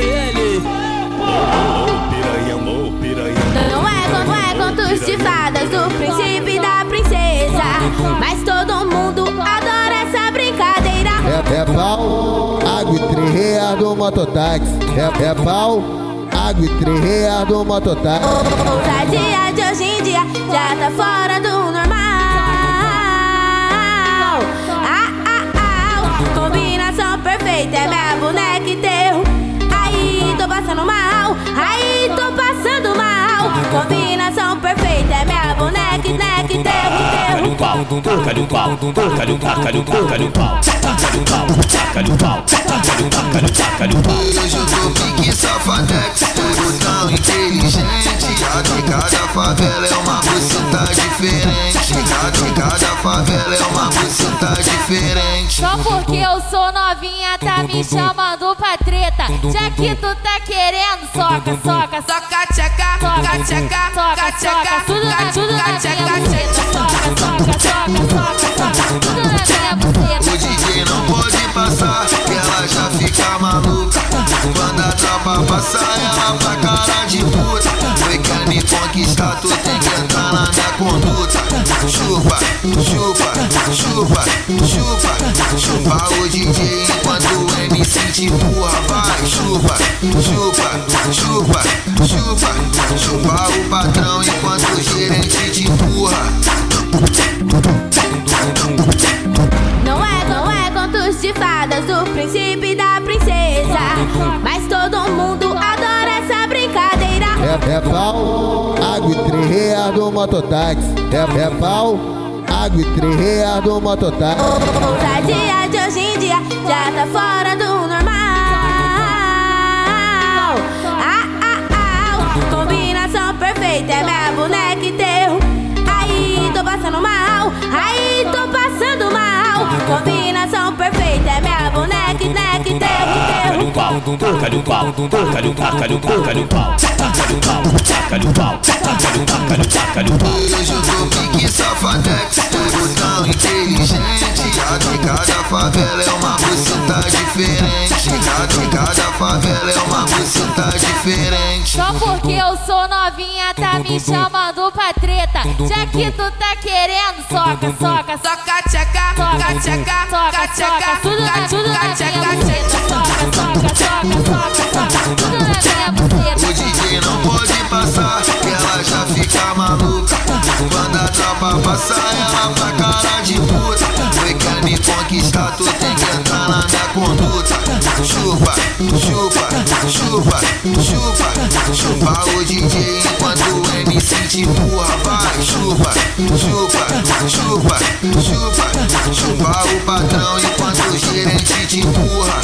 ele. Não é como é contos de fadas do príncipe e da princesa. Mas todo mundo adora essa brincadeira. É, é pau, água e três reais do mototáxi. É, é pau, água e três reais do mototáxi. Ousadia de hoje em dia já tá fora do normal. Taca-lhe um pau, taca-lhe um pau, taca-lhe um, taca-lhe um, taca-lhe um pau, taca-lhe um pau, taca-lhe um pau, taca-lhe um, taca-lhe um, taca-lhe um pau. Hoje eu tô pique safadex, nego tão inteligente. Cada, cada favela é uma buceta diferente. Cada, cada favela é uma buceta diferente. Só porque eu sou novinha, tá me chamando pra treta. Já que tu tá querendo, soca, soca, soca, tcheca, soca, tcheca, soca, soca, tudo na, tudo na minha. O DJ não pode passar, ela já fica maluca. Quando a tropa passar, ela pra cara de puta. Foi quer me conquistar, tu tem que entrar na. Chupa, chupa, chupa, chupa, chupa o DJ enquanto o MC te empurra. Vai, chupa, chupa, chupa, chupa, chupa o patrão enquanto de fadas do príncipe e da princesa. Mas todo mundo adora essa brincadeira. É, é pau, água e três reais do mototáxi. É, é pau, água e três reais do mototáxi. Ousadia de hoje em dia já tá fora do normal. Ah, ah, ah, combinação perfeita é minha boneca e teu. Aí tô passando mal, aí tô passando mal. Combinação Taca-lhe teu. pau, taca-lhe um pau, taca-lhe um, taca-lhe taca-lhe um pau, taca-lhe pau, taca-lhe um pau, taca-lhe taca-lhe um, taca-lhe um pau. Hoje eu tô pique safadex, nego tão inteligente. Cada, cada favela é uma buceta diferente. Cada, cada favela é uma buceta diferente. Só porque eu sou novinha, tá me chamando pra treta. Já que tu tá querendo, soca, soca, soca, tcheca, soca, tcheca, soca, soca, tudo na, tudo na minha O. DJ não pode passar, ela já fica maluca. Quando a tropa passar, ela pra cara de puta. Foi quer me conquistar, tu tem que entrar na minha conduta. Chupa, chupa, Tá chupa, chupa, tá chupa o DJ enquanto o MC te empurra, vai, chupa, chupa, chupa, chupa, chupa o patrão enquanto o gerente te empurra.